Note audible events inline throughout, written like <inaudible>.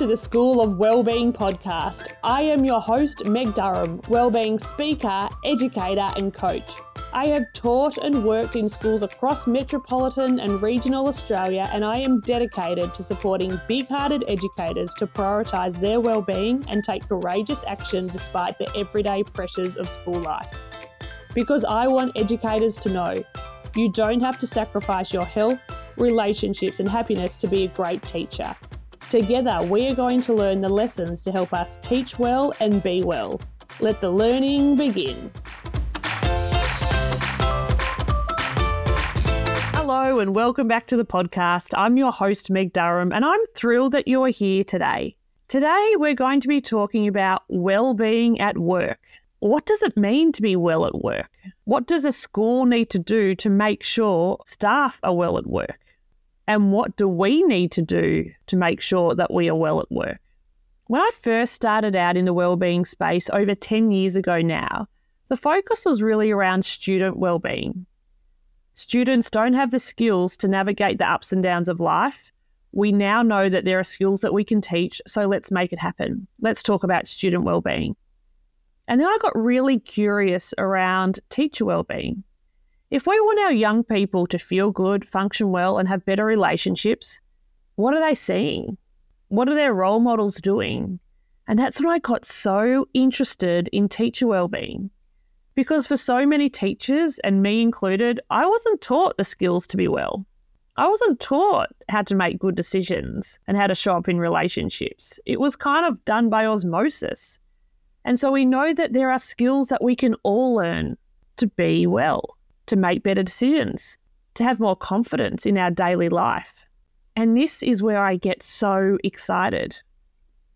to the School of Wellbeing podcast. I am your host, Meg Durham, wellbeing speaker, educator, and coach. I have taught and worked in schools across metropolitan and regional Australia, and I am dedicated to supporting big hearted educators to prioritise their wellbeing and take courageous action despite the everyday pressures of school life. Because I want educators to know you don't have to sacrifice your health, relationships, and happiness to be a great teacher. Together, we are going to learn the lessons to help us teach well and be well. Let the learning begin. Hello, and welcome back to the podcast. I'm your host, Meg Durham, and I'm thrilled that you are here today. Today, we're going to be talking about well-being at work. What does it mean to be well at work? What does a school need to do to make sure staff are well at work? And what do we need to do to make sure that we are well at work? When I first started out in the wellbeing space over 10 years ago now, the focus was really around student well-being. Students don't have the skills to navigate the ups and downs of life. We now know that there are skills that we can teach, so let's make it happen. Let's talk about student well-being. And then I got really curious around teacher well-being. If we want our young people to feel good, function well, and have better relationships, what are they seeing? What are their role models doing? And that's when I got so interested in teacher well-being. Because for so many teachers, and me included, I wasn't taught the skills to be well. I wasn't taught how to make good decisions and how to show up in relationships. It was kind of done by osmosis. And so we know that there are skills that we can all learn to be well to make better decisions, to have more confidence in our daily life. And this is where I get so excited.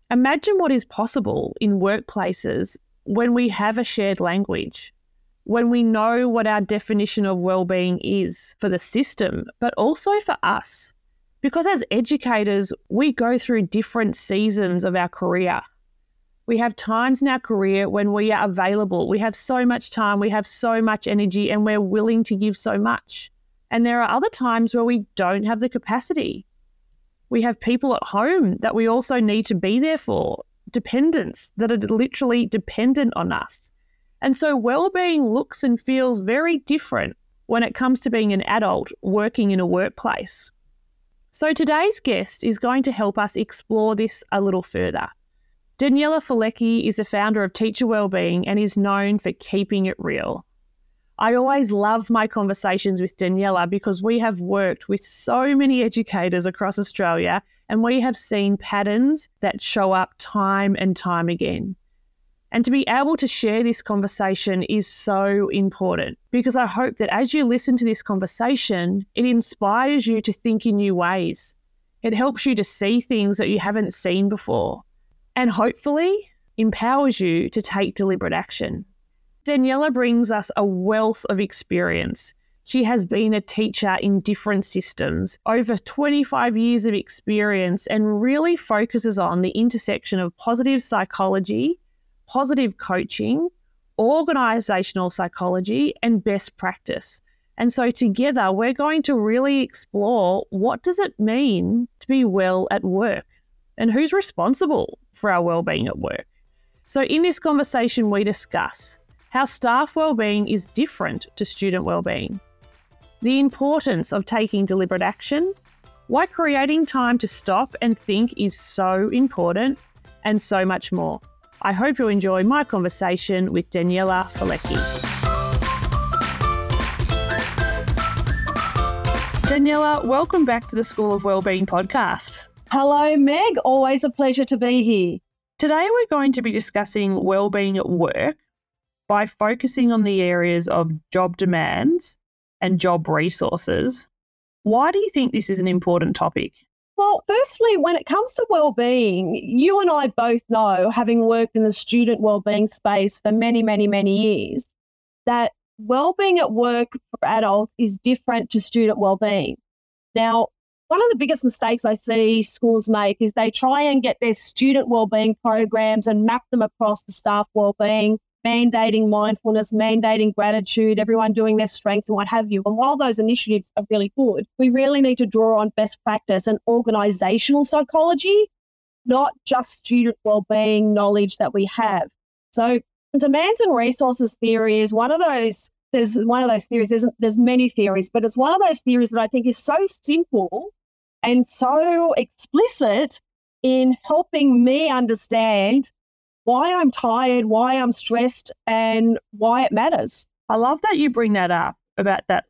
Imagine what is possible in workplaces when we have a shared language, when we know what our definition of well-being is for the system, but also for us. Because as educators, we go through different seasons of our career we have times in our career when we are available. We have so much time, we have so much energy, and we're willing to give so much. And there are other times where we don't have the capacity. We have people at home that we also need to be there for, dependents that are literally dependent on us. And so well-being looks and feels very different when it comes to being an adult working in a workplace. So today's guest is going to help us explore this a little further. Daniela Falecki is the founder of Teacher Wellbeing and is known for keeping it real. I always love my conversations with Daniela because we have worked with so many educators across Australia and we have seen patterns that show up time and time again. And to be able to share this conversation is so important because I hope that as you listen to this conversation, it inspires you to think in new ways. It helps you to see things that you haven't seen before and hopefully empowers you to take deliberate action. Daniela brings us a wealth of experience. She has been a teacher in different systems, over 25 years of experience, and really focuses on the intersection of positive psychology, positive coaching, organizational psychology, and best practice. And so together we're going to really explore what does it mean to be well at work? And who's responsible for our well-being at work. So in this conversation we discuss how staff well-being is different to student well-being, the importance of taking deliberate action, why creating time to stop and think is so important, and so much more. I hope you enjoy my conversation with Daniela Falecki. Daniela, welcome back to the School of Wellbeing podcast. Hello, Meg. Always a pleasure to be here. Today, we're going to be discussing well-being at work by focusing on the areas of job demands and job resources. Why do you think this is an important topic? Well, firstly, when it comes to well-being, you and I both know, having worked in the student well-being space for many, many, many years, that well-being at work for adults is different to student well-being. Now, one of the biggest mistakes I see schools make is they try and get their student wellbeing programs and map them across the staff wellbeing, mandating mindfulness, mandating gratitude, everyone doing their strengths and what have you. And while those initiatives are really good, we really need to draw on best practice and organizational psychology not just student well-being knowledge that we have. So demands and resources theory is one of those there's one of those theories there's, there's many theories but it's one of those theories that i think is so simple and so explicit in helping me understand why i'm tired why i'm stressed and why it matters. I love that you bring that up about that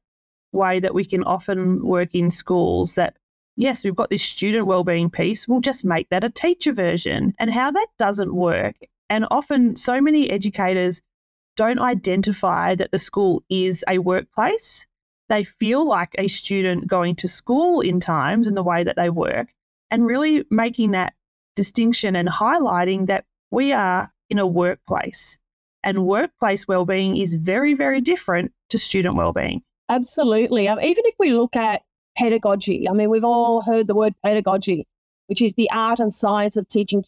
way that we can often work in schools that yes we've got this student wellbeing piece we'll just make that a teacher version and how that doesn't work. And often, so many educators don't identify that the school is a workplace. They feel like a student going to school in times in the way that they work, and really making that distinction and highlighting that we are in a workplace. And workplace well-being is very, very different to student well-being. Absolutely. Um, even if we look at pedagogy, I mean, we've all heard the word pedagogy, which is the art and science of teaching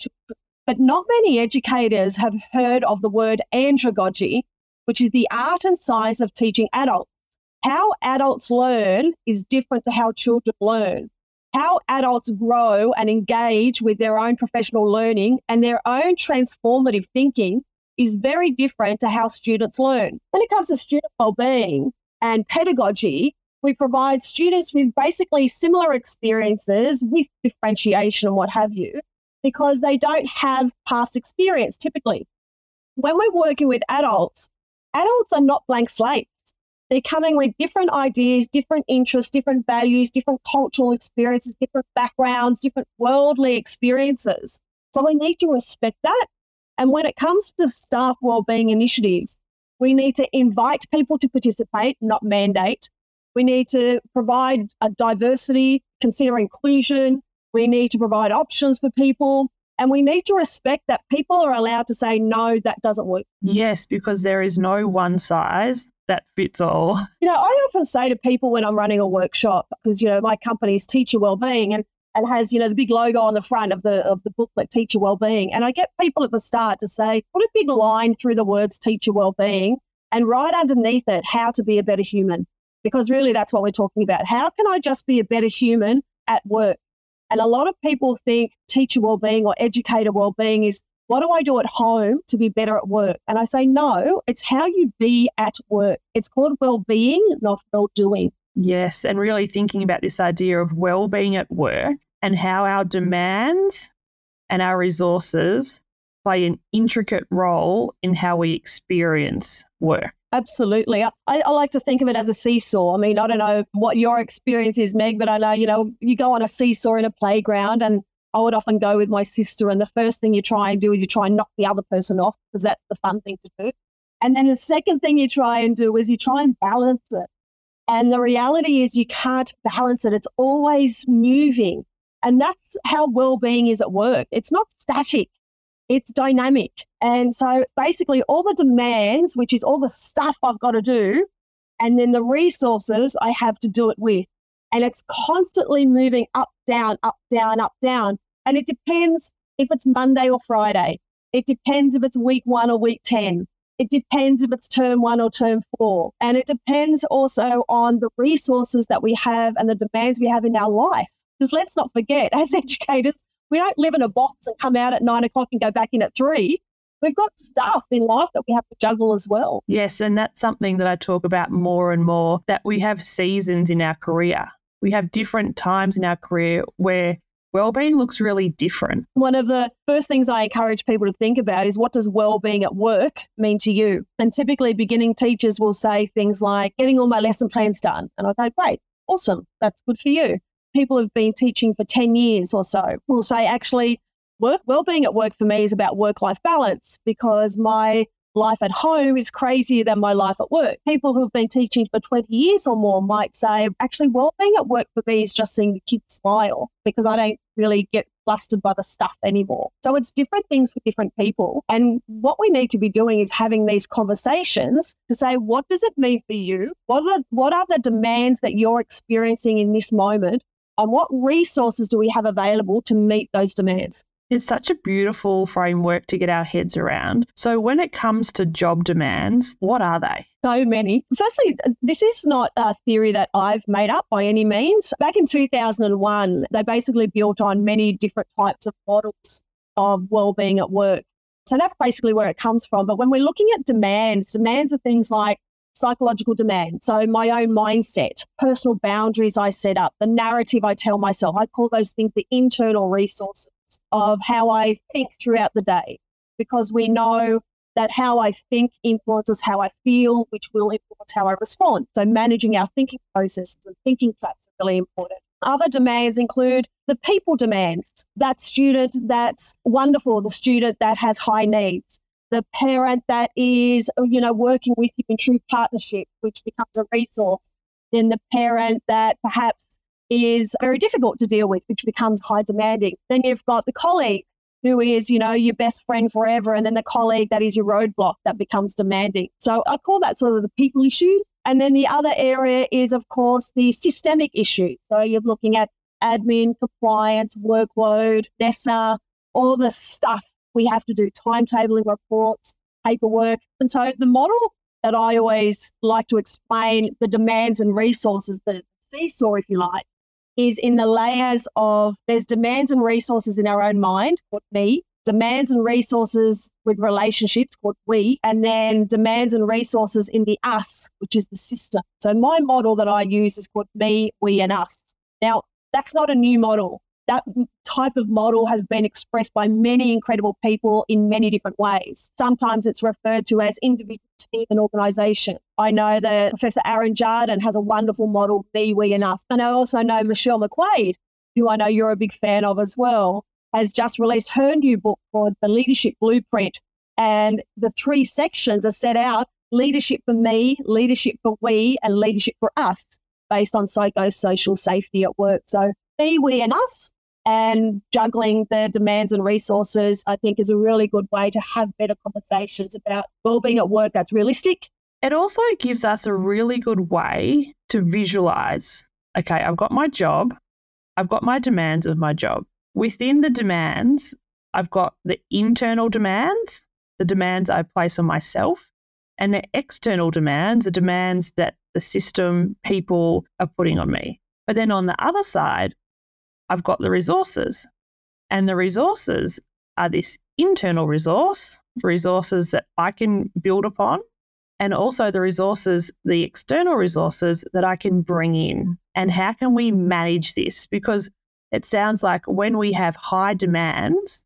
but not many educators have heard of the word andragogy, which is the art and science of teaching adults. How adults learn is different to how children learn. How adults grow and engage with their own professional learning and their own transformative thinking is very different to how students learn. When it comes to student well-being and pedagogy, we provide students with basically similar experiences with differentiation and what have you, because they don't have past experience typically. When we're working with adults, adults are not blank slates. They're coming with different ideas, different interests, different values, different cultural experiences, different backgrounds, different worldly experiences. So we need to respect that. And when it comes to staff wellbeing initiatives, we need to invite people to participate, not mandate. We need to provide a diversity, consider inclusion, we need to provide options for people. And we need to respect that people are allowed to say, no, that doesn't work. Yes, because there is no one size that fits all. You know, I often say to people when I'm running a workshop, because, you know, my company's teacher wellbeing and, and has, you know, the big logo on the front of the of the booklet, teacher wellbeing. And I get people at the start to say, put a big line through the words teacher wellbeing and right underneath it, how to be a better human. Because really that's what we're talking about. How can I just be a better human at work? And a lot of people think teacher well-being or educator well-being is what do I do at home to be better at work? And I say, no, it's how you be at work. It's called well-being, not well-doing. Yes. And really thinking about this idea of well-being at work and how our demands and our resources play an intricate role in how we experience work. Absolutely. I, I, like to think of it as a seesaw. I mean, I don't know what your experience is, Meg, but I know, you know, you go on a seesaw in a playground and I would often go with my sister and the first thing you try and do is you try and knock the other person off because that's the fun thing to do. And then the second thing you try and do is you try and balance it. And the reality is you can't balance it. It's always moving. And that's how well-being is at work. It's not static it's dynamic. And so basically, all the demands, which is all the stuff I've got to do, and then the resources I have to do it with. And it's constantly moving up, down, up, down, up, down. And it depends if it's Monday or Friday. It depends if it's week one or week 10. It depends if it's term one or term four. And it depends also on the resources that we have and the demands we have in our life. Because let's not forget, <laughs> as educators, we don't live in a box and come out at nine o'clock and go back in at three. We've got stuff in life that we have to juggle as well. Yes, and that's something that I talk about more and more that we have seasons in our career. We have different times in our career where well-being looks really different. One of the first things I encourage people to think about is what does well-being at work mean to you? And typically beginning teachers will say things like getting all my lesson plans done. And I go, great, awesome, that's good for you people who've been teaching for 10 years or so will say, actually, work well-being at work for me is about work-life balance because my life at home is crazier than my life at work. People who have been teaching for 20 years or more might say, actually, well-being at work for me is just seeing the kids smile because I don't really get flustered by the stuff anymore. So it's different things for different people. And what we need to be doing is having these conversations to say, what does it mean for you? What are, what are the demands that you're experiencing in this moment? And what resources do we have available to meet those demands? It's such a beautiful framework to get our heads around. So, when it comes to job demands, what are they? So many. Firstly, this is not a theory that I've made up by any means. Back in 2001, they basically built on many different types of models of well-being at work. So that's basically where it comes from. But when we're looking at demands, demands are things like psychological demand. So my own mindset, personal boundaries I set up, the narrative I tell myself. I call those things the internal resources of how I think throughout the day, because we know that how I think influences how I feel, which will influence how I respond. So managing our thinking processes and thinking traps are really important. Other demands include the people demands. That student that's wonderful, the student that has high needs, the parent that is, you know, working with you in true partnership, which becomes a resource. Then the parent that perhaps is very difficult to deal with, which becomes high demanding. Then you've got the colleague who is, you know, your best friend forever, and then the colleague that is your roadblock that becomes demanding. So I call that sort of the people issues. And then the other area is, of course, the systemic issues. So you're looking at admin, compliance, workload, NESA, all the stuff we have to do, timetabling reports, paperwork. And so the model that I always like to explain the demands and resources, the seesaw, if you like, is in the layers of there's demands and resources in our own mind, called me, demands and resources with relationships called we, and then demands and resources in the us, which is the system. So my model that I use is called me, we, and us. Now, that's not a new model that type of model has been expressed by many incredible people in many different ways. Sometimes it's referred to as individual, team, and organization. I know that Professor Aaron Jarden has a wonderful model, Be we, and us. And I also know Michelle McQuaid, who I know you're a big fan of as well, has just released her new book called The Leadership Blueprint. And the three sections are set out leadership for me, leadership for we, and leadership for us based on psychosocial safety at work. So be we, and us and juggling the demands and resources, I think, is a really good way to have better conversations about well-being at work that's realistic. It also gives us a really good way to visualize. Okay, I've got my job, I've got my demands of my job. Within the demands, I've got the internal demands, the demands I place on myself, and the external demands, the demands that the system, people are putting on me. But then on the other side, I've got the resources. And the resources are this internal resource, resources that I can build upon, and also the resources, the external resources that I can bring in. And how can we manage this? Because it sounds like when we have high demands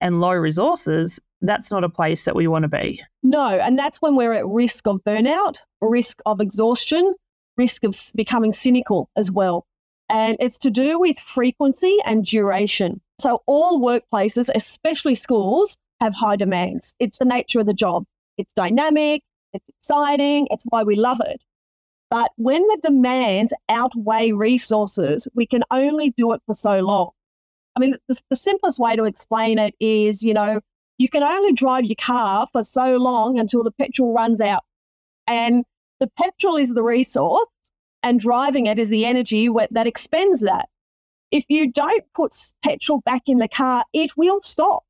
and low resources, that's not a place that we want to be. No, and that's when we're at risk of burnout, risk of exhaustion, risk of becoming cynical as well and it's to do with frequency and duration. So, all workplaces, especially schools, have high demands. It's the nature of the job. It's dynamic, it's exciting, it's why we love it. But when the demands outweigh resources, we can only do it for so long. I mean, the, the simplest way to explain it is you know, you can only drive your car for so long until the petrol runs out. And the petrol is the resource and driving it is the energy that expends that. If you don't put petrol back in the car, it will stop.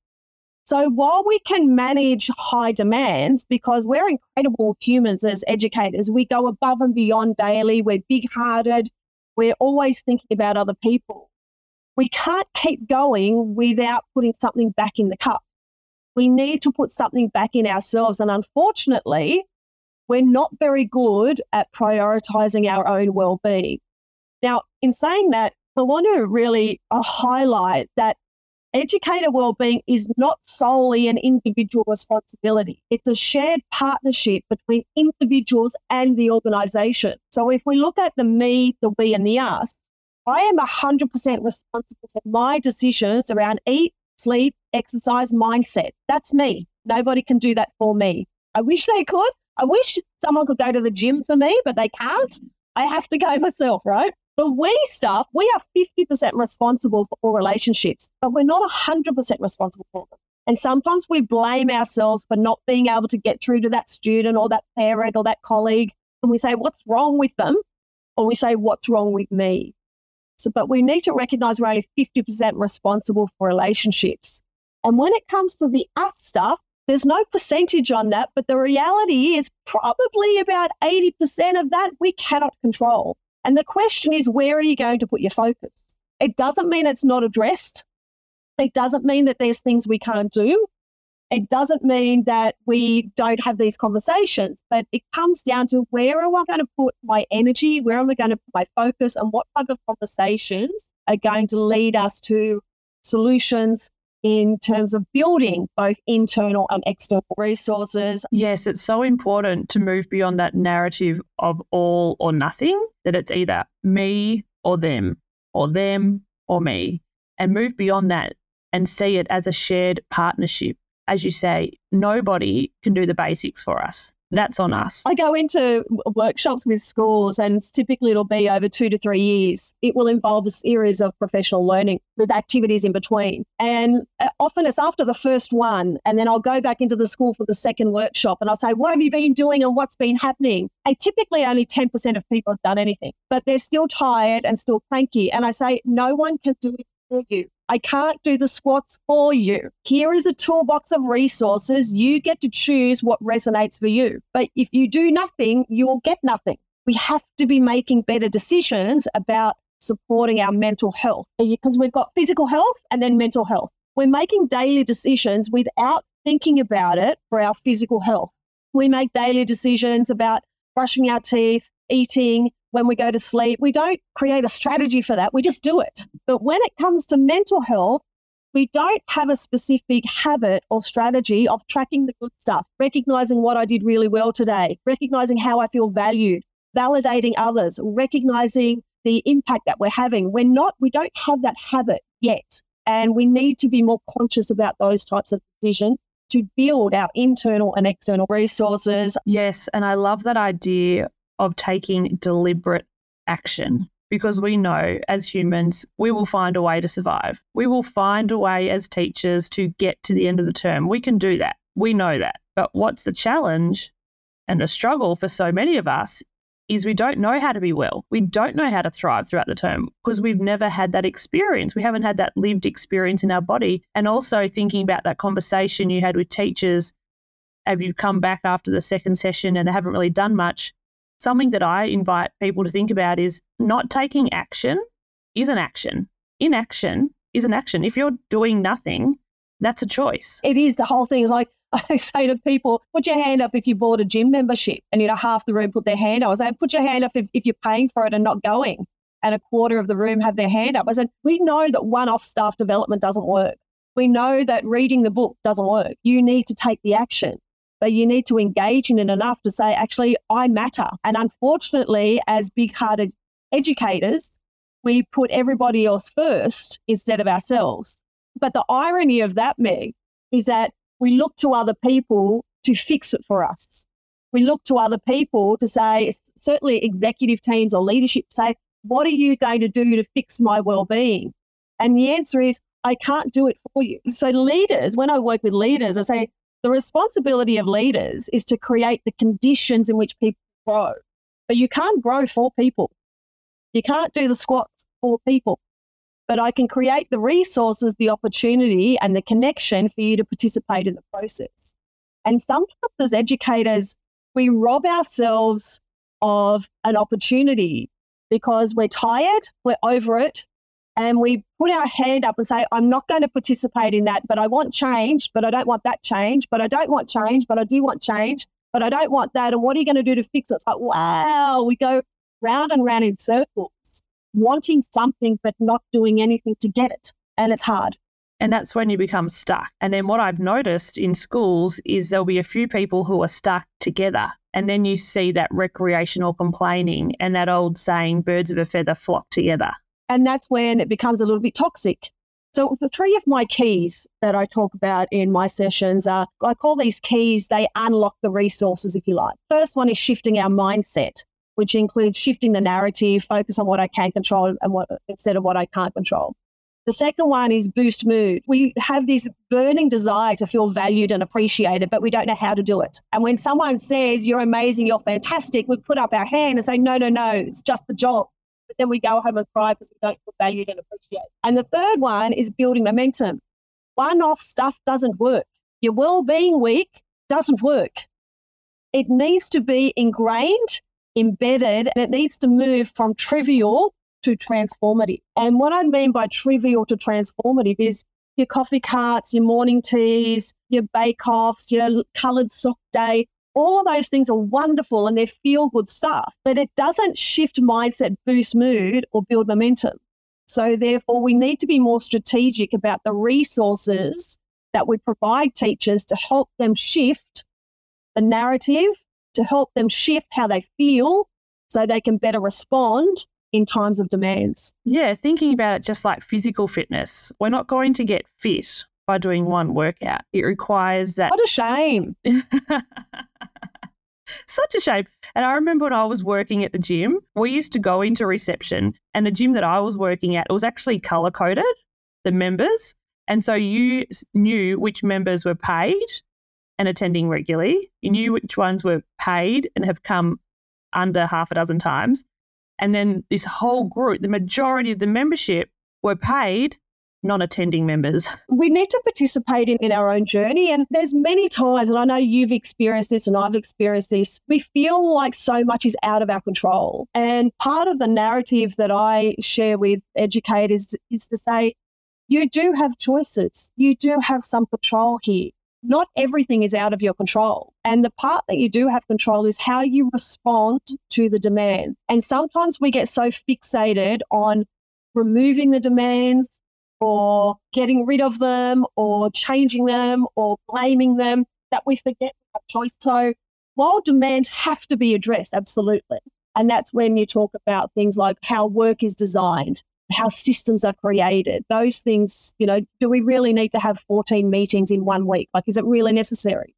So while we can manage high demands, because we're incredible humans as educators, we go above and beyond daily, we're big hearted, we're always thinking about other people. We can't keep going without putting something back in the cup. We need to put something back in ourselves. And unfortunately, we're not very good at prioritizing our own well-being. Now, in saying that, I want to really uh, highlight that educator well-being is not solely an individual responsibility. It's a shared partnership between individuals and the organization. So if we look at the me, the we, and the us, I am 100% responsible for my decisions around eat, sleep, exercise, mindset. That's me. Nobody can do that for me. I wish they could, I wish someone could go to the gym for me, but they can't. I have to go myself, right? The we stuff, we are 50% responsible for all relationships, but we're not 100% responsible for them. And sometimes we blame ourselves for not being able to get through to that student or that parent or that colleague. And we say, what's wrong with them? Or we say, what's wrong with me? So, but we need to recognize we're only 50% responsible for relationships. And when it comes to the us stuff, there's no percentage on that, but the reality is probably about 80% of that we cannot control. And the question is, where are you going to put your focus? It doesn't mean it's not addressed. It doesn't mean that there's things we can't do. It doesn't mean that we don't have these conversations, but it comes down to where am I going to put my energy? Where am I going to put my focus? And what type of conversations are going to lead us to solutions in terms of building both internal and external resources. Yes, it's so important to move beyond that narrative of all or nothing, that it's either me or them, or them or me, and move beyond that and see it as a shared partnership. As you say, nobody can do the basics for us that's on us. I go into workshops with schools, and typically it'll be over two to three years. It will involve a series of professional learning with activities in between. And uh, often it's after the first one, and then I'll go back into the school for the second workshop and I'll say, What have you been doing and what's been happening? And typically only 10% of people have done anything, but they're still tired and still cranky. And I say, No one can do it for you. I can't do the squats for you. Here is a toolbox of resources. You get to choose what resonates for you. But if you do nothing, you'll get nothing. We have to be making better decisions about supporting our mental health eh, because we've got physical health and then mental health. We're making daily decisions without thinking about it for our physical health. We make daily decisions about brushing our teeth, eating, when we go to sleep. We don't create a strategy for that, we just do it. But when it comes to mental health, we don't have a specific habit or strategy of tracking the good stuff, recognizing what I did really well today, recognizing how I feel valued, validating others, recognizing the impact that we're having. We're not, we don't have that habit yet. And we need to be more conscious about those types of decisions to build our internal and external resources. Yes. And I love that idea of taking deliberate action because we know as humans, we will find a way to survive. We will find a way as teachers to get to the end of the term. We can do that. We know that. But what's the challenge and the struggle for so many of us is we don't know how to be well. We don't know how to thrive throughout the term because we've never had that experience. We haven't had that lived experience in our body. And also thinking about that conversation you had with teachers, have you come back after the second session and they haven't really done much? Something that I invite people to think about is not taking action is an action. Inaction is an action. If you're doing nothing, that's a choice. It is. The whole thing is like, <laughs> I say to people, put your hand up if you bought a gym membership. And, you know, half the room put their hand up. I say, put your hand up if, if you're paying for it and not going. And a quarter of the room have their hand up. I said, we know that one off staff development doesn't work. We know that reading the book doesn't work. You need to take the action but you need to engage in it enough to say, actually, I matter. And unfortunately, as big hearted educators, we put everybody else first instead of ourselves. But the irony of that, Meg, is that we look to other people to fix it for us. We look to other people to say, certainly executive teams or leadership say, what are you going to do to fix my well-being? And the answer is, I can't do it for you. So leaders, when I work with leaders, I say, the responsibility of leaders is to create the conditions in which people grow. But you can't grow for people. You can't do the squats for people. But I can create the resources, the opportunity, and the connection for you to participate in the process. And sometimes as educators, we rob ourselves of an opportunity because we're tired, we're over it, and we put our hand up and say, I'm not going to participate in that, but I want change, but I don't want that change, but I don't want change, but I do want change, but I don't want that. And what are you going to do to fix it? It's like, wow, we go round and round in circles, wanting something, but not doing anything to get it. And it's hard. And that's when you become stuck. And then what I've noticed in schools is there'll be a few people who are stuck together. And then you see that recreational complaining and that old saying, birds of a feather flock together. And that's when it becomes a little bit toxic. So the three of my keys that I talk about in my sessions are, I call these keys, they unlock the resources, if you like. First one is shifting our mindset, which includes shifting the narrative, focus on what I can control and what instead of what I can't control. The second one is boost mood. We have this burning desire to feel valued and appreciated, but we don't know how to do it. And when someone says, You're amazing, you're fantastic, we put up our hand and say, No, no, no, it's just the job. But then we go home and cry because we don't feel valued and appreciated. And the third one is building momentum. One off stuff doesn't work. Your well-being week doesn't work. It needs to be ingrained, embedded, and it needs to move from trivial to transformative. And what I mean by trivial to transformative is your coffee carts, your morning teas, your bake offs, your coloured sock day. All of those things are wonderful and they're feel good stuff, but it doesn't shift mindset, boost mood, or build momentum. So, therefore, we need to be more strategic about the resources that we provide teachers to help them shift the narrative, to help them shift how they feel so they can better respond in times of demands. Yeah, thinking about it just like physical fitness, we're not going to get fit by doing one workout. It requires that. What a shame. <laughs> Such a shame. And I remember when I was working at the gym, we used to go into reception, and the gym that I was working at, it was actually color coded, the members. And so you knew which members were paid and attending regularly. You knew which ones were paid and have come under half a dozen times. And then this whole group, the majority of the membership were paid non-attending members. We need to participate in, in our own journey. And there's many times, and I know you've experienced this and I've experienced this, we feel like so much is out of our control. And part of the narrative that I share with educators is to say, you do have choices. You do have some control here not everything is out of your control. And the part that you do have control is how you respond to the demand. And sometimes we get so fixated on removing the demands or getting rid of them or changing them or blaming them that we forget our choice. So while demands have to be addressed, absolutely. And that's when you talk about things like how work is designed, how systems are created, those things, you know, do we really need to have 14 meetings in one week? Like, is it really necessary?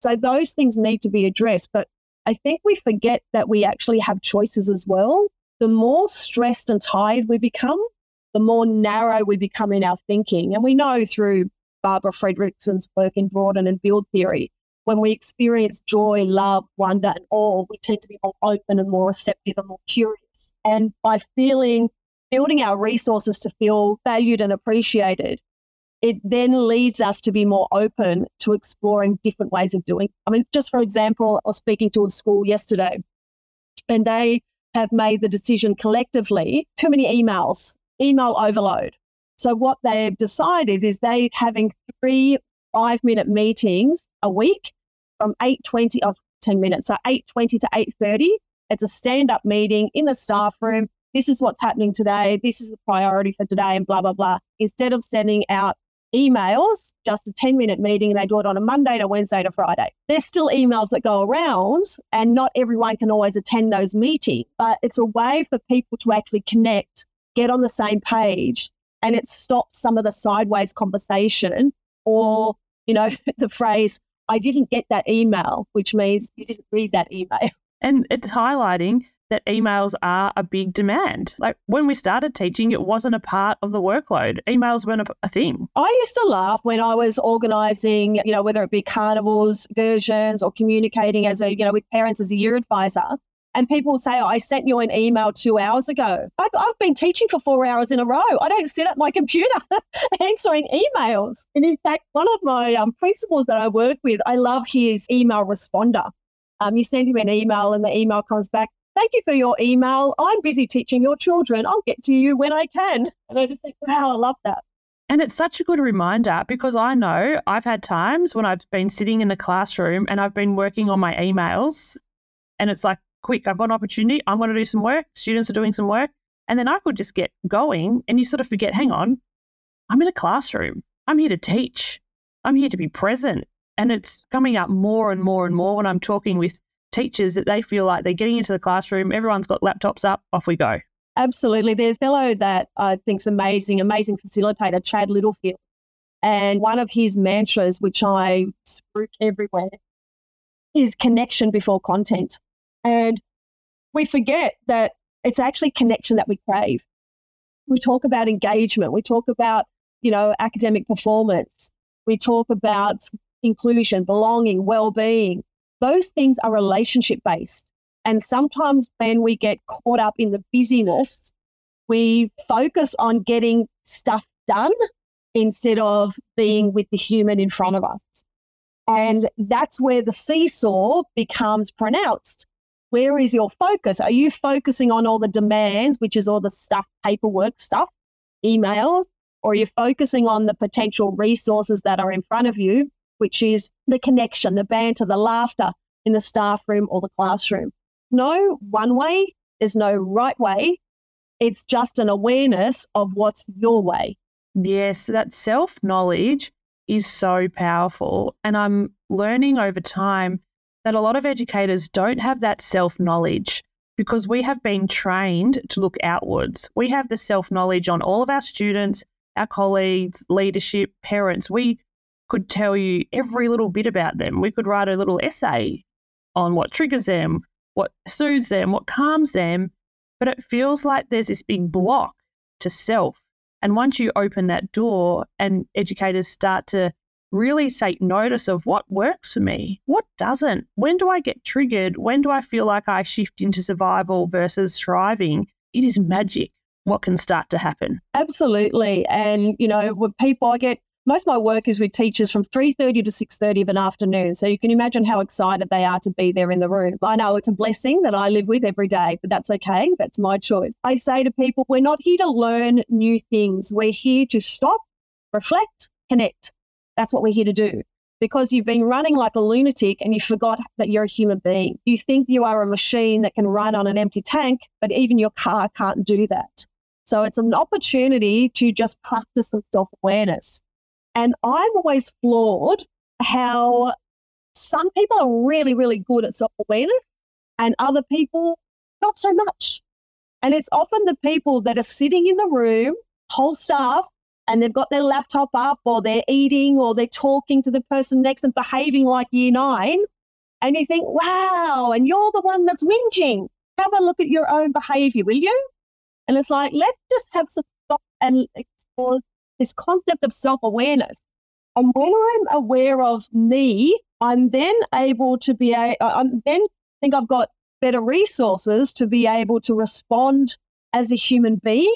So those things need to be addressed. But I think we forget that we actually have choices as well. The more stressed and tired we become, the more narrow we become in our thinking. And we know through Barbara Fredrickson's work in broaden and build theory, when we experience joy, love, wonder, and awe, we tend to be more open and more receptive and more curious. And by feeling building our resources to feel valued and appreciated, it then leads us to be more open to exploring different ways of doing. I mean, just for example, I was speaking to a school yesterday, and they have made the decision collectively too many emails, email overload. So what they've decided is they're having three five minute meetings a week from 8.20 or 10 minutes. So 8.20 to 8.30. It's a stand up meeting in the staff room this is what's happening today, this is the priority for today, and blah, blah, blah. Instead of sending out emails, just a 10 minute meeting, they do it on a Monday to Wednesday to Friday. There's still emails that go around, and not everyone can always attend those meetings, but it's a way for people to actually connect, get on the same page, and it stops some of the sideways conversation or, you know, <laughs> the phrase, I didn't get that email, which means you didn't read that email. And it's highlighting that emails are a big demand. Like when we started teaching, it wasn't a part of the workload. Emails weren't a, a thing. I used to laugh when I was organising, you know, whether it be carnivals, excursions, or communicating as a, you know, with parents as a year advisor. And people say, oh, I sent you an email two hours ago. I've, I've been teaching for four hours in a row. I don't sit at my computer <laughs> answering emails. And in fact, one of my um, principals that I work with, I love his email responder. Um, you send him an email and the email comes back, Thank you for your email. I'm busy teaching your children. I'll get to you when I can. And I just think, wow, I love that. And it's such a good reminder because I know I've had times when I've been sitting in the classroom and I've been working on my emails and it's like, quick, I've got an opportunity. I'm going to do some work. Students are doing some work. And then I could just get going and you sort of forget, hang on, I'm in a classroom. I'm here to teach. I'm here to be present. And it's coming up more and more and more when I'm talking with teachers that they feel like they're getting into the classroom, everyone's got laptops up, off we go. Absolutely. There's a fellow that I think's amazing, amazing facilitator, Chad Littlefield. And one of his mantras, which I spruik everywhere, is connection before content. And we forget that it's actually connection that we crave. We talk about engagement. We talk about, you know, academic performance. We talk about inclusion, belonging, well-being those things are relationship based. And sometimes when we get caught up in the busyness, we focus on getting stuff done instead of being with the human in front of us. And that's where the seesaw becomes pronounced. Where is your focus? Are you focusing on all the demands, which is all the stuff, paperwork stuff, emails, or are you focusing on the potential resources that are in front of you, which is the connection, the banter, the laughter in the staff room or the classroom? No one way, there's no right way. It's just an awareness of what's your way. Yes, that self knowledge is so powerful. And I'm learning over time that a lot of educators don't have that self knowledge because we have been trained to look outwards. We have the self knowledge on all of our students, our colleagues, leadership, parents. We could tell you every little bit about them. We could write a little essay on what triggers them, what soothes them, what calms them. But it feels like there's this big block to self. And once you open that door and educators start to really take notice of what works for me, what doesn't, when do I get triggered, when do I feel like I shift into survival versus thriving, it is magic what can start to happen. Absolutely. And, you know, with people, I get most of my work is with teachers from 3.30 to 6.30 of an afternoon so you can imagine how excited they are to be there in the room i know it's a blessing that i live with every day but that's okay that's my choice i say to people we're not here to learn new things we're here to stop reflect connect that's what we're here to do because you've been running like a lunatic and you forgot that you're a human being. You think you are a machine that can run on an empty tank, but even your car can't do that. So it's an opportunity to just practice some self awareness. And I'm always floored how some people are really, really good at self awareness and other people not so much. And it's often the people that are sitting in the room, whole staff, and they've got their laptop up or they're eating or they're talking to the person next and behaving like year nine. And you think, wow, and you're the one that's whinging. Have a look at your own behavior, will you? And it's like, let's just have some stop and explore this concept of self awareness. And when I'm aware of me, I'm then able to be, a, I'm then think I've got better resources to be able to respond as a human being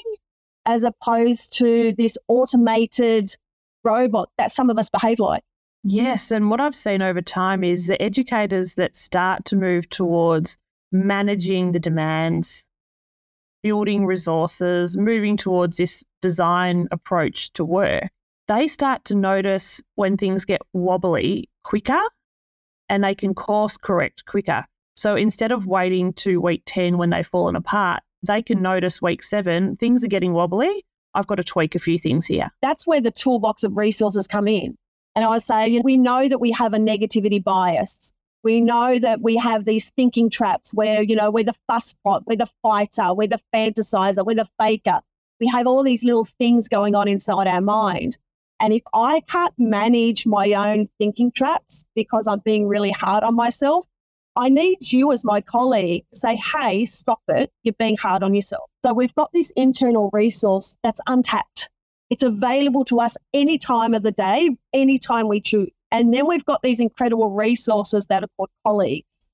as opposed to this automated robot that some of us behave like. Yes. And what I've seen over time is the educators that start to move towards managing the demands, building resources, moving towards this design approach to work, they start to notice when things get wobbly quicker and they can course correct quicker. So instead of waiting to week 10 when they've fallen apart, they can notice week seven, things are getting wobbly. I've got to tweak a few things here. That's where the toolbox of resources come in. And I say, you know, we know that we have a negativity bias. We know that we have these thinking traps where, you know, we're the fuss pot, we're the fighter, we're the fantasizer, we're the faker. We have all these little things going on inside our mind. And if I can't manage my own thinking traps because I'm being really hard on myself, I need you as my colleague to say, hey, stop it. You're being hard on yourself. So we've got this internal resource that's untapped. It's available to us any time of the day, anytime we choose. And then we've got these incredible resources that are called colleagues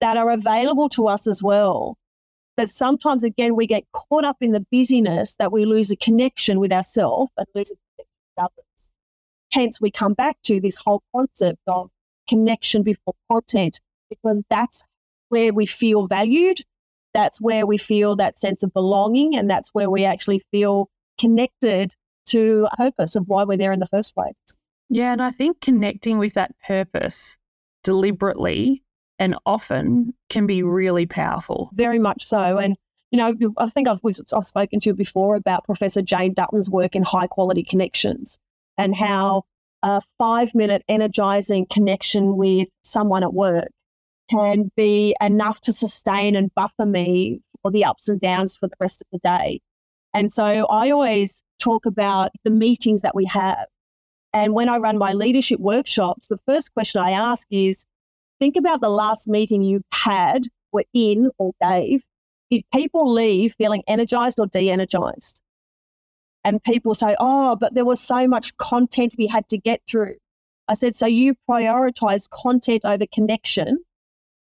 that are available to us as well. But sometimes, again, we get caught up in the busyness that we lose a connection with ourselves and lose a connection with others. Hence, we come back to this whole concept of connection before content, because that's where we feel valued. That's where we feel that sense of belonging. And that's where we actually feel connected to a purpose of why we're there in the first place. Yeah, and I think connecting with that purpose deliberately and often can be really powerful. Very much so. And, you know, I think I've, I've spoken to you before about Professor Jane Dutton's work in high quality connections and how a five minute energizing connection with someone at work can be enough to sustain and buffer me for the ups and downs for the rest of the day. And so I always talk about the meetings that we have and when I run my leadership workshops, the first question I ask is think about the last meeting you had, were in, or gave. Did people leave feeling energized or de energized? And people say, oh, but there was so much content we had to get through. I said, so you prioritize content over connection.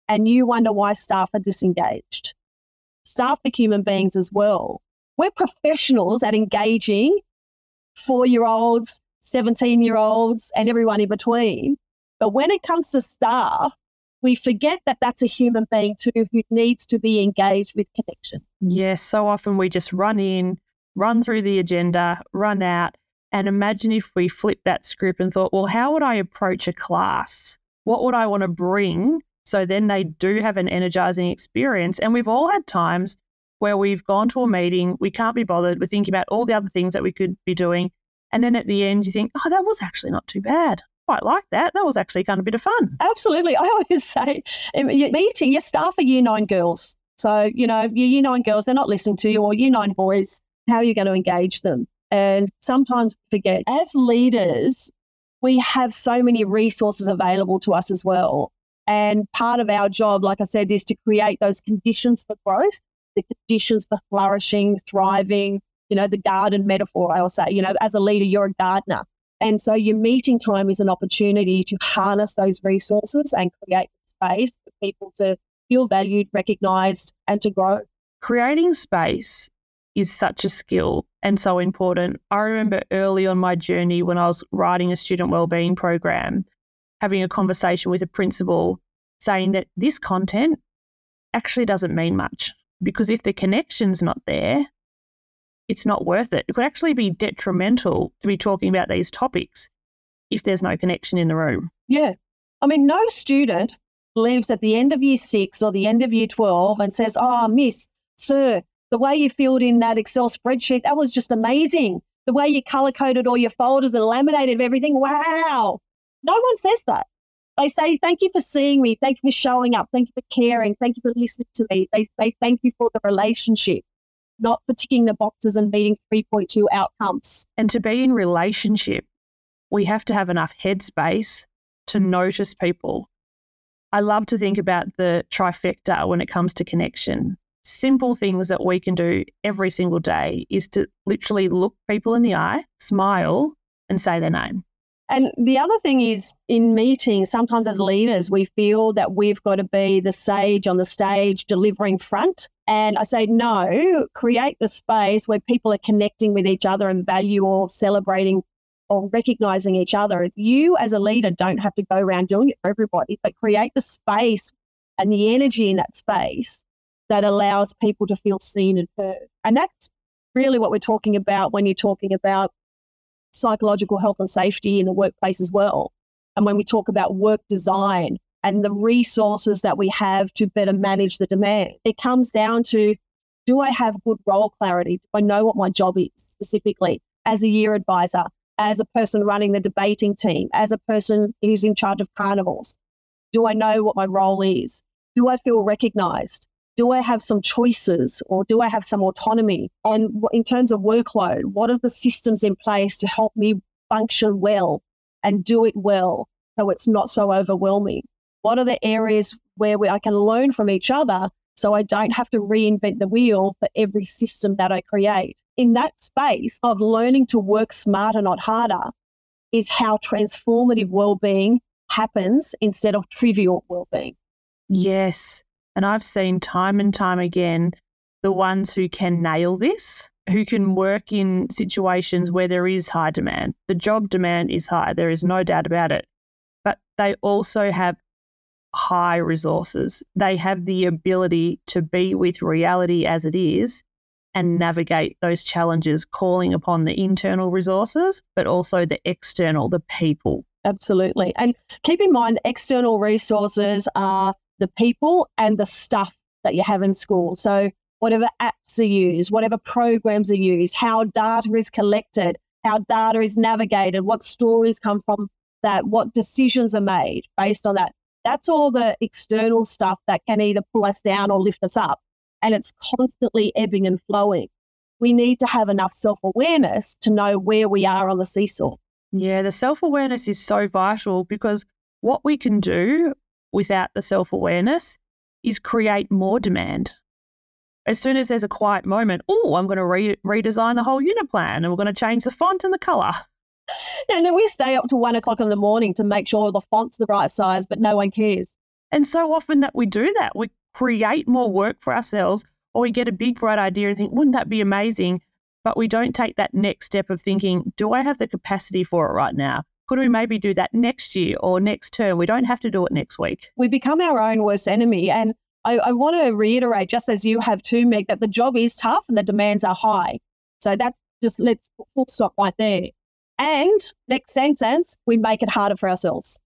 And you wonder why staff are disengaged. Staff are human beings as well. We're professionals at engaging four year olds, 17 year olds, and everyone in between. But when it comes to staff, we forget that that's a human being too who needs to be engaged with connection. Yes, so often we just run in, run through the agenda, run out. And imagine if we flipped that script and thought, well, how would I approach a class? What would I want to bring so then they do have an energizing experience? And we've all had times where we've gone to a meeting, we can't be bothered, we're thinking about all the other things that we could be doing. And then at the end, you think, oh, that was actually not too bad quite like that. That was actually kind of a bit of fun. Absolutely. <laughs> I always say, um, your meeting, your staff are year nine girls. So, you know, your year nine girls, they're not listening to you, or year nine boys, how are you going to engage them? And sometimes forget, as leaders, we have so many resources available to us as well. And part of our job, like I said, is to create those conditions for growth, the conditions for flourishing, thriving, you know, the garden metaphor, I will say, you know, as a leader, you're a gardener. And so your meeting time is an opportunity to harness those resources and create space for people to feel valued, recognized, and to grow. Creating space is such a skill and so important. I remember early on my journey when I was writing a student wellbeing program, having a conversation with a principal saying that this content actually doesn't mean much because if the connection's not there, it's not worth it. It could actually be detrimental to be talking about these topics if there's no connection in the room. Yeah. I mean, no student leaves at the end of year six or the end of year 12 and says, Oh, miss, sir, the way you filled in that Excel spreadsheet, that was just amazing. The way you color coded all your folders and laminated everything, wow. No one says that. They say, Thank you for seeing me. Thank you for showing up. Thank you for caring. Thank you for listening to me. They say, Thank you for the relationship not for ticking the boxes and meeting 3.2 outcomes. And to be in relationship, we have to have enough headspace to notice people. I love to think about the trifecta when it comes to connection. Simple things that we can do every single day is to literally look people in the eye, smile, and say their name. And the other thing mm. is in meetings, sometimes as mm. leaders, we feel that we've got to be the sage on the stage delivering front. And I say, no, create the space where people are connecting with each other and value or celebrating or recognizing each other. If you as a leader don't have to go around doing it for everybody, but create the space and the energy in that space that allows people to feel seen and heard. And that's really what we're talking about when you're talking about psychological health and safety in the workplace as well. And when we talk about work design and the resources that we have to better manage the demand, it comes down to do I have good role clarity? Do I know what my job is specifically as a year advisor, as a person running the debating team, as a person who's in charge of carnivals? Do I know what my role is? Do I feel recognized? Do I have some choices or do I have some autonomy? And in terms of workload, what are the systems in place to help me function well and do it well so it's not so overwhelming? What are the areas where we, I can learn from each other so I don't have to reinvent the wheel for every system that I create? In that space of learning to work smarter, not harder, is how transformative well-being happens instead of trivial well-being. Yes. And I've seen time and time again the ones who can nail this, who can work in situations where there is high demand. The job demand is high, there is no doubt about it. But they also have high resources. They have the ability to be with reality as it is and navigate those challenges, calling upon the internal resources, but also the external, the people. Absolutely. And keep in mind, external resources are the people and the stuff that you have in school. So, whatever apps are used, whatever programs are used, how data is collected, how data is navigated, what stories come from that, what decisions are made based on that. That's all the external stuff that can either pull us down or lift us up. And it's constantly ebbing and flowing. We need to have enough self awareness to know where we are on the seesaw. Yeah, the self awareness is so vital because what we can do without the self awareness is create more demand. As soon as there's a quiet moment, oh, I'm going to re- redesign the whole unit plan and we're going to change the font and the color. And then we stay up to one o'clock in the morning to make sure the font's the right size, but no one cares. And so often that we do that, we create more work for ourselves or we get a big bright idea and think, wouldn't that be amazing? But we don't take that next step of thinking, do I have the capacity for it right now? Could we maybe do that next year or next term? We don't have to do it next week. We become our own worst enemy. And I, I want to reiterate, just as you have too, Meg, that the job is tough and the demands are high. So that's just let's full stop right there. And next sentence, we make it harder for ourselves.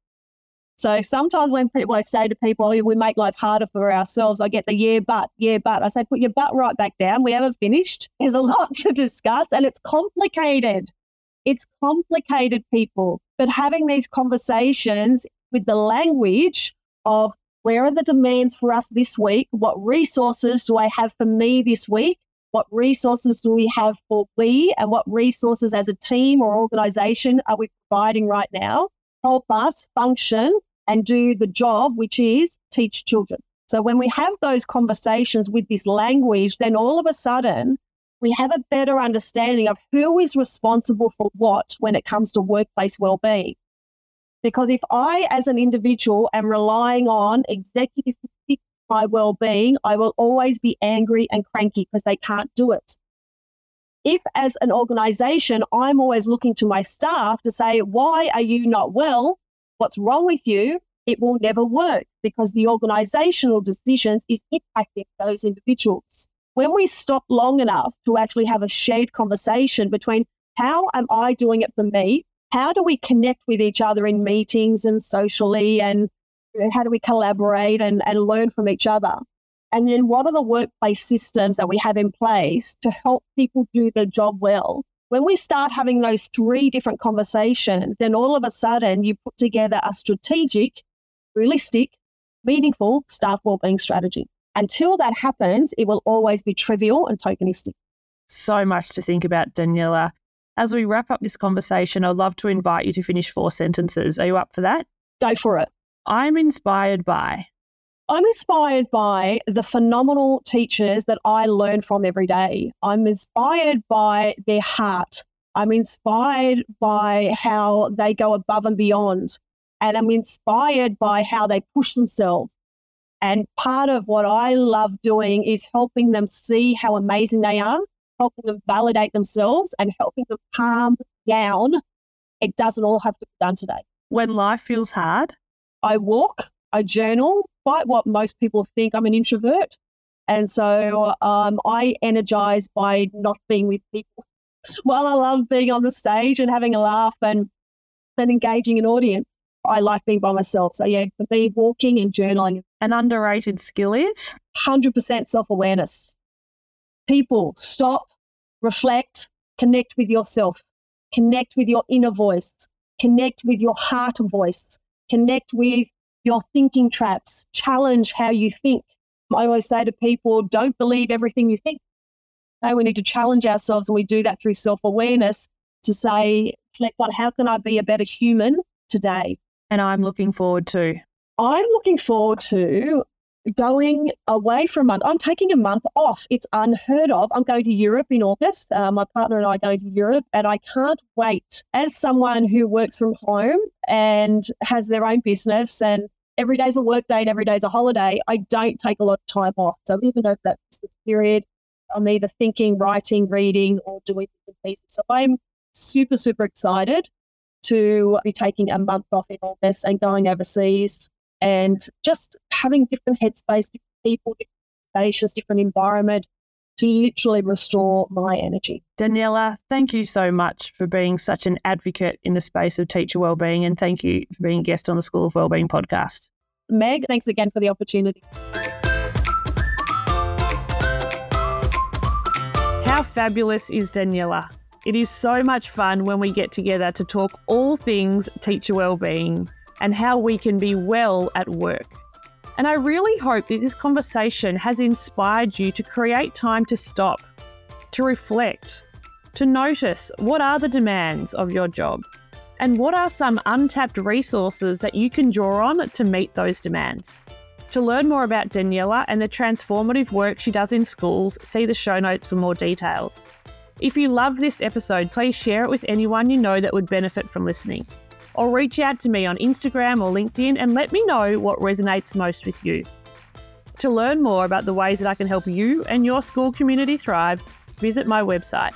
So sometimes when people I say to people, oh, we make life harder for ourselves, I get the yeah, but, yeah, but. I say, put your butt right back down. We haven't finished. There's a lot <laughs> to discuss and it's complicated. It's complicated, people. But having these conversations with the language of where are the demands for us this week? What resources do I have for me this week? What resources do we have for we? And what resources as a team or organization are we providing right now? Help us function and do the job, which is teach children. So when we have those conversations with this language, then all of a sudden we have a better understanding of who is responsible for what when it comes to workplace well-being. Because if I, as an individual, am relying on executives to fix my well-being, I will always be angry and cranky because they can't do it. If, as an organization, I'm always looking to my staff to say, why are you not well? what's wrong with you, it will never work because the organizational decisions is impacting those individuals. When we stop long enough to actually have a shared conversation between how am I doing it for me? How do we connect with each other in meetings and socially? And how do we collaborate and, and learn from each other? And then what are the workplace systems that we have in place to help people do their job well? When we start having those three different conversations, then all of a sudden you put together a strategic, realistic, meaningful staff wellbeing strategy. Until that happens, it will always be trivial and tokenistic. So much to think about, Daniela. As we wrap up this conversation, I'd love to invite you to finish four sentences. Are you up for that? Go for it. I'm inspired by. I'm inspired by the phenomenal teachers that I learn from every day. I'm inspired by their heart. I'm inspired by how they go above and beyond. And I'm inspired by how they push themselves. And part of what I love doing is helping them see how amazing they are, helping them validate themselves, and helping them calm down. It doesn't all have to be done today. When life feels hard, I walk, I journal, quite what most people think, I'm an introvert. And so um, I energize by not being with people. <laughs> While I love being on the stage and having a laugh and, and engaging an audience, I like being by myself. So, yeah, for me, walking and journaling. An underrated skill is? 100% self awareness. People stop, reflect, connect with yourself, connect with your inner voice, connect with your heart voice, connect with your thinking traps, challenge how you think. I always say to people, don't believe everything you think. No, we need to challenge ourselves, and we do that through self awareness to say, reflect on how can I be a better human today? And I'm looking forward to. I'm looking forward to going away for a month. I'm taking a month off. It's unheard of. I'm going to Europe in August. Uh, my partner and I are going to Europe, and I can't wait. As someone who works from home and has their own business, and every day's a work day and every day's a holiday, I don't take a lot of time off. So even though that Christmas period, I'm either thinking, writing, reading, or doing bits and pieces. So I'm super, super excited to be taking a month off in August and going overseas and just having different headspace, different people, different stations, different environment to literally restore my energy. Daniela, thank you so much for being such an advocate in the space of teacher wellbeing and thank you for being a guest on the School of Wellbeing podcast. Meg, thanks again for the opportunity. How fabulous is Daniela? It is so much fun when we get together to talk all things teacher wellbeing and how we can be well at work. And I really hope that this conversation has inspired you to create time to stop, to reflect, to notice what are the demands of your job and what are some untapped resources that you can draw on to meet those demands. To learn more about Daniela and the transformative work she does in schools, see the show notes for more details. If you love this episode, please share it with anyone you know that would benefit from listening. or reach out to me on Instagram or LinkedIn and let me know what resonates most with you. To learn more about the ways that I can help you and your school community thrive, visit my website,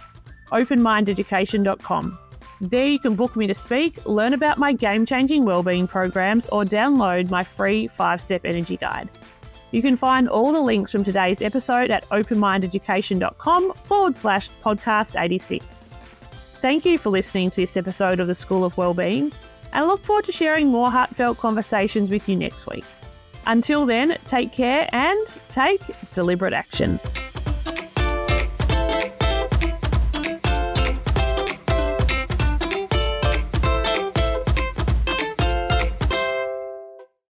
openmindeducation.com. There you can book me to speak, learn about my game changing wellbeing programs, or download my free five step energy guide. You can find all the links from today's episode at openmindeducation.com forward slash podcast 86. Thank you for listening to this episode of the School of Wellbeing, and I look forward to sharing more heartfelt conversations with you next week. Until then, take care and take deliberate action.